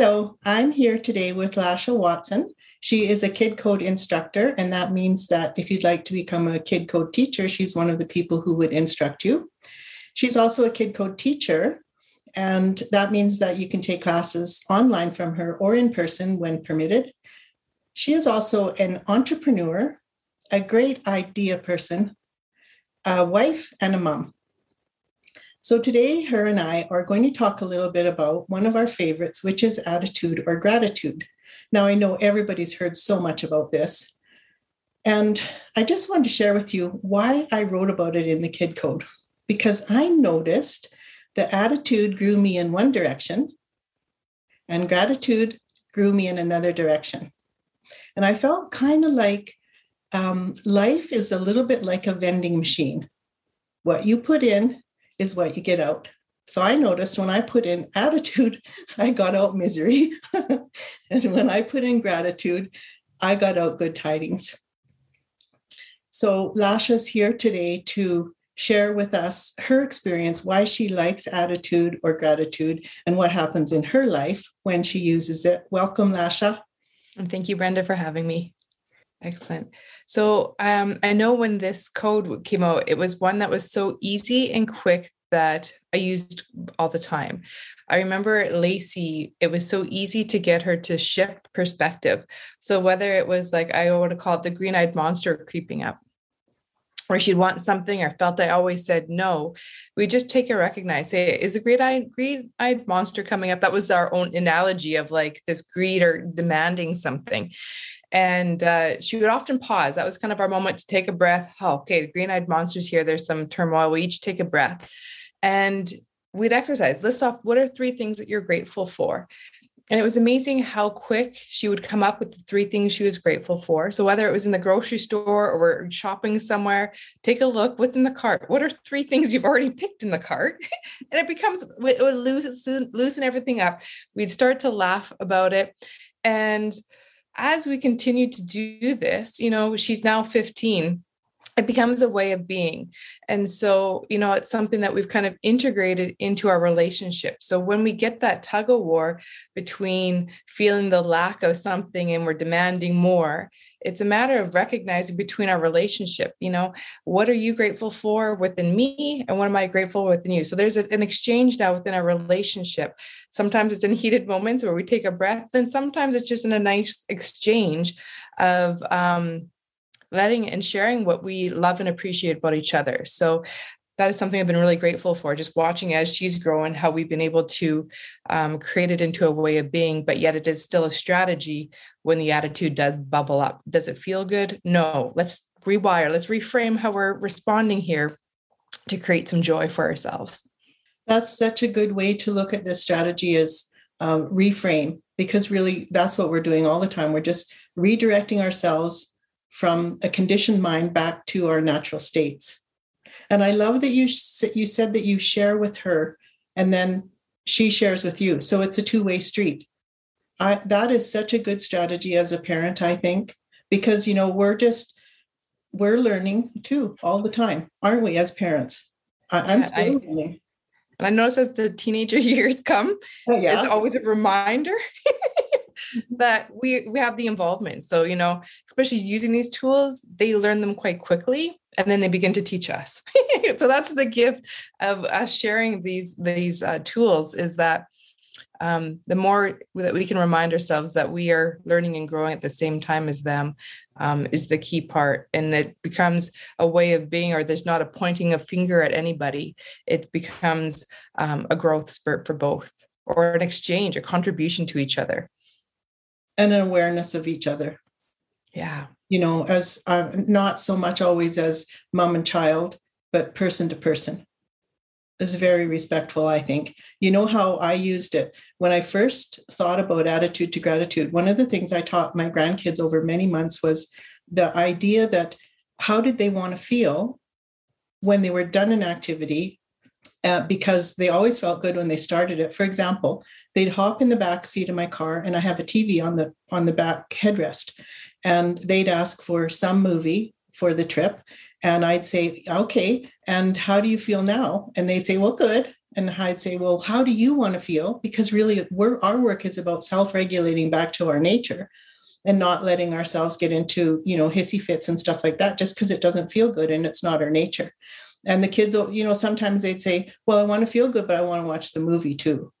Hello, I'm here today with Lasha Watson. She is a Kid Code instructor, and that means that if you'd like to become a Kid Code teacher, she's one of the people who would instruct you. She's also a Kid Code teacher, and that means that you can take classes online from her or in person when permitted. She is also an entrepreneur, a great idea person, a wife, and a mom. So today, her and I are going to talk a little bit about one of our favorites, which is attitude or gratitude. Now, I know everybody's heard so much about this. And I just wanted to share with you why I wrote about it in the Kid Code, because I noticed the attitude grew me in one direction and gratitude grew me in another direction. And I felt kind of like um, life is a little bit like a vending machine. What you put in is what you get out. So I noticed when I put in attitude, I got out misery. and when I put in gratitude, I got out good tidings. So Lasha's here today to share with us her experience, why she likes attitude or gratitude, and what happens in her life when she uses it. Welcome, Lasha. And thank you, Brenda, for having me. Excellent. So um, I know when this code came out, it was one that was so easy and quick that I used all the time. I remember Lacey, it was so easy to get her to shift perspective. So whether it was like I would call it the green-eyed monster creeping up, or she'd want something or felt I always said no, we just take a recognize, say, is a green-eyed, green-eyed monster coming up? That was our own analogy of like this greed or demanding something. And uh, she would often pause. That was kind of our moment to take a breath. Oh, okay, the green eyed monster's here. There's some turmoil. We each take a breath and we'd exercise. List off what are three things that you're grateful for. And it was amazing how quick she would come up with the three things she was grateful for. So whether it was in the grocery store or shopping somewhere, take a look. What's in the cart? What are three things you've already picked in the cart? and it becomes it would loosen, loosen everything up. We'd start to laugh about it. And as we continue to do this, you know, she's now 15 it becomes a way of being. And so, you know, it's something that we've kind of integrated into our relationship. So when we get that tug of war between feeling the lack of something and we're demanding more, it's a matter of recognizing between our relationship, you know, what are you grateful for within me and what am I grateful within you? So there's an exchange now within our relationship. Sometimes it's in heated moments where we take a breath, and sometimes it's just in a nice exchange of um letting and sharing what we love and appreciate about each other. So that is something I've been really grateful for, just watching as she's grown, how we've been able to um, create it into a way of being, but yet it is still a strategy when the attitude does bubble up. Does it feel good? No. Let's rewire, let's reframe how we're responding here to create some joy for ourselves. That's such a good way to look at this strategy is uh, reframe, because really that's what we're doing all the time. We're just redirecting ourselves from a conditioned mind back to our natural states. And I love that you you said that you share with her and then she shares with you. So it's a two-way street. I, that is such a good strategy as a parent, I think, because you know we're just we're learning too all the time, aren't we, as parents? I, am still I, learning. And I notice as the teenager years come, oh, yeah. it's always a reminder that we we have the involvement so you know especially using these tools they learn them quite quickly and then they begin to teach us so that's the gift of us sharing these these uh, tools is that um, the more that we can remind ourselves that we are learning and growing at the same time as them um, is the key part. And it becomes a way of being, or there's not a pointing a finger at anybody. It becomes um, a growth spurt for both, or an exchange, a contribution to each other. And an awareness of each other. Yeah. You know, as uh, not so much always as mom and child, but person to person is very respectful, I think. You know how I used it when I first thought about attitude to gratitude. One of the things I taught my grandkids over many months was the idea that how did they want to feel when they were done an activity uh, because they always felt good when they started it. For example, they'd hop in the back seat of my car and I have a TV on the on the back headrest and they'd ask for some movie for the trip and I'd say, okay, and how do you feel now? And they'd say, well, good. And I'd say, well, how do you want to feel? Because really, our work is about self regulating back to our nature and not letting ourselves get into, you know, hissy fits and stuff like that just because it doesn't feel good and it's not our nature. And the kids, you know, sometimes they'd say, well, I want to feel good, but I want to watch the movie too.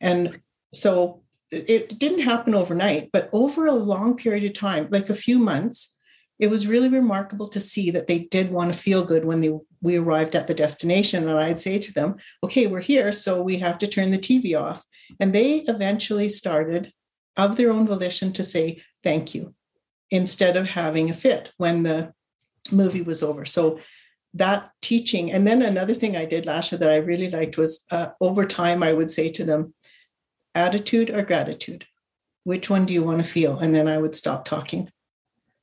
And so it didn't happen overnight, but over a long period of time, like a few months, it was really remarkable to see that they did want to feel good when they we arrived at the destination. And i'd say to them okay we're here so we have to turn the tv off. And they eventually started of their own volition to say thank you instead of having a fit when the movie was over. So that teaching and then another thing i did last year that i really liked was uh, over time i would say to them attitude or gratitude? Which one do you want to feel? And then i would stop talking.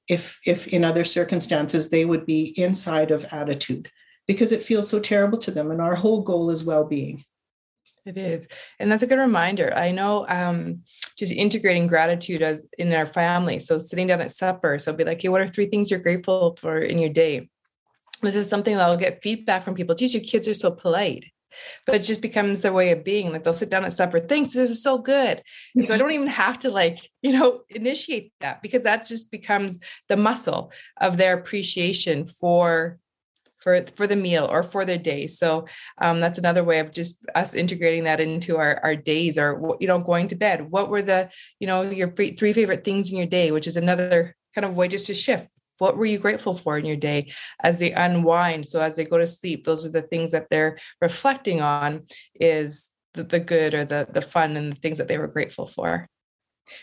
If if in other circumstances they would be inside of attitude because it feels so terrible to them and our whole goal is well-being. It is. And that's a good reminder. I know um, just integrating gratitude as in our family. So sitting down at supper so be like hey what are three things you're grateful for in your day? This is something that i'll get feedback from people. Geez your kids are so polite but it just becomes their way of being. Like they'll sit down at supper, thanks, this is so good. And so I don't even have to like, you know, initiate that because that just becomes the muscle of their appreciation for for for the meal or for their day. So um, that's another way of just us integrating that into our our days or you know going to bed. What were the you know your three favorite things in your day, which is another kind of way just to shift what were you grateful for in your day as they unwind? So as they go to sleep those are the things that they're reflecting on is the, the good or the the fun and the things that they were grateful for.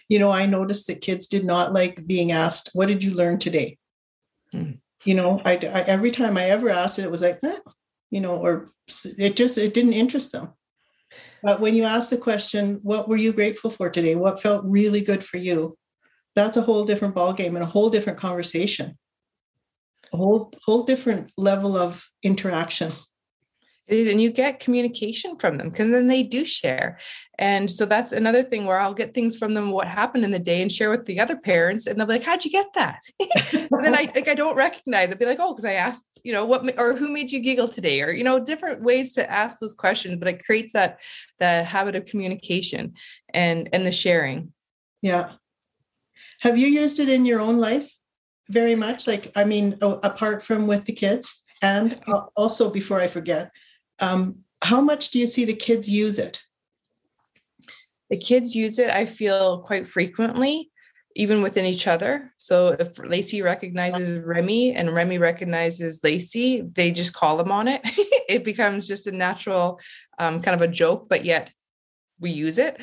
You know i noticed that kids did not like being asked what did you learn today? Mm. you know I, I, every time i ever asked it it was like eh, you know or it just it didn't interest them. But when you ask the question what were you grateful for today? What felt really good for you that's a whole different ballgame and a whole different conversation a whole whole different level of interaction it is, and you get communication from them because then they do share. And so that's another thing where I'll get things from them, what happened in the day, and share with the other parents, and they'll be like, "How'd you get that?" and then I think I don't recognize it. Be like, "Oh, because I asked, you know, what or who made you giggle today?" Or you know, different ways to ask those questions, but it creates that the habit of communication and and the sharing. Yeah, have you used it in your own life very much? Like, I mean, apart from with the kids, and also before I forget, um, how much do you see the kids use it? The kids use it, I feel, quite frequently, even within each other. So if Lacey recognizes Remy and Remy recognizes Lacey, they just call them on it. it becomes just a natural um, kind of a joke, but yet we use it.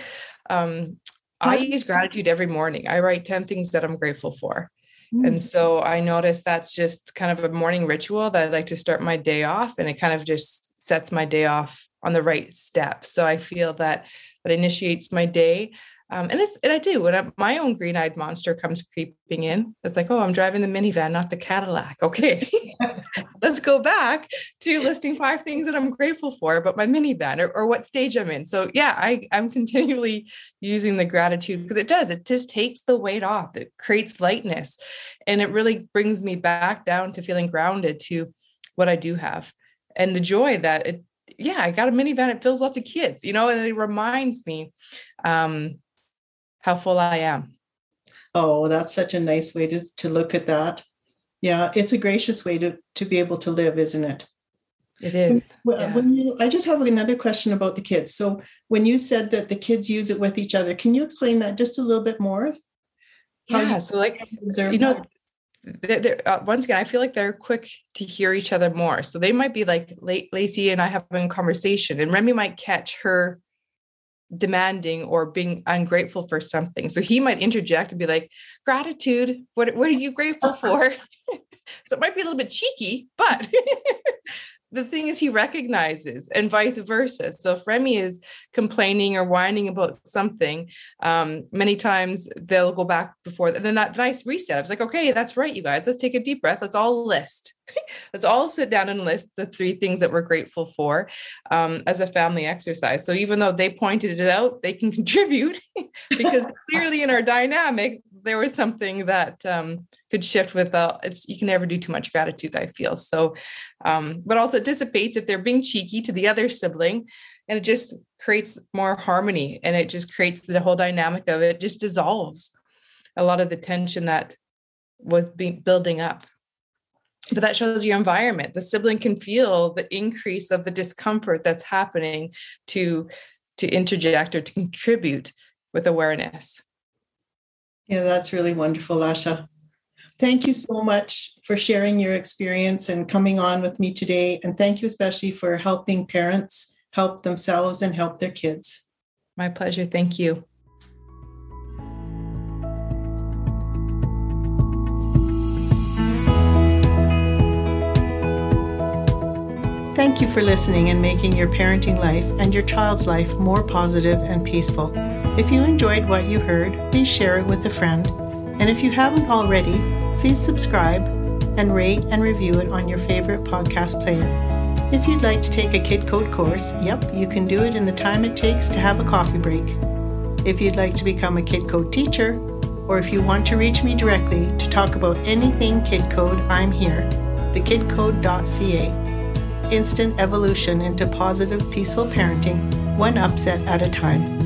Um, I use gratitude every morning. I write 10 things that I'm grateful for. Mm. And so I notice that's just kind of a morning ritual that I like to start my day off and it kind of just sets my day off on the right step. So I feel that that initiates my day. Um, and it's and I do when I, my own green-eyed monster comes creeping in. It's like, oh, I'm driving the minivan, not the Cadillac. Okay, let's go back to listing five things that I'm grateful for about my minivan or, or what stage I'm in. So yeah, I I'm continually using the gratitude because it does. It just takes the weight off. It creates lightness, and it really brings me back down to feeling grounded to what I do have and the joy that it yeah, I got a minivan. It fills lots of kids, you know, and it reminds me um, how full I am. Oh, that's such a nice way to, to look at that. Yeah, it's a gracious way to, to be able to live, isn't it? It is. When, yeah. when you, I just have another question about the kids. So when you said that the kids use it with each other, can you explain that just a little bit more? Yeah. so like, you know, they're, they're, uh, once again, I feel like they're quick to hear each other more. So they might be like Lacey and I having a conversation, and Remy might catch her demanding or being ungrateful for something. So he might interject and be like, "Gratitude. What what are you grateful uh-huh. for?" so it might be a little bit cheeky, but the thing is he recognizes and vice versa. So if remy is complaining or whining about something um, many times they'll go back before then that nice reset. I was like okay that's right you guys let's take a deep breath let's all list. Let's all sit down and list the three things that we're grateful for um, as a family exercise. So even though they pointed it out they can contribute because clearly in our dynamic there was something that um, could shift without it's you can never do too much gratitude i feel. So um, but also it dissipates if they're being cheeky to the other sibling and it just creates more harmony and it just creates the whole dynamic of it just dissolves a lot of the tension that was building up. But that shows your environment. The sibling can feel the increase of the discomfort that's happening to to interject or to contribute with awareness yeah that's really wonderful lasha Thank you so much for sharing your experience and coming on with me today. And thank you especially for helping parents help themselves and help their kids. My pleasure. Thank you. Thank you for listening and making your parenting life and your child's life more positive and peaceful. If you enjoyed what you heard, please share it with a friend. And if you haven't already, please subscribe and rate and review it on your favorite podcast player. If you'd like to take a Kid Code course, yep, you can do it in the time it takes to have a coffee break. If you'd like to become a Kid Code teacher, or if you want to reach me directly to talk about anything Kid Code, I'm here. thekidcode.ca. Instant evolution into positive, peaceful parenting, one upset at a time.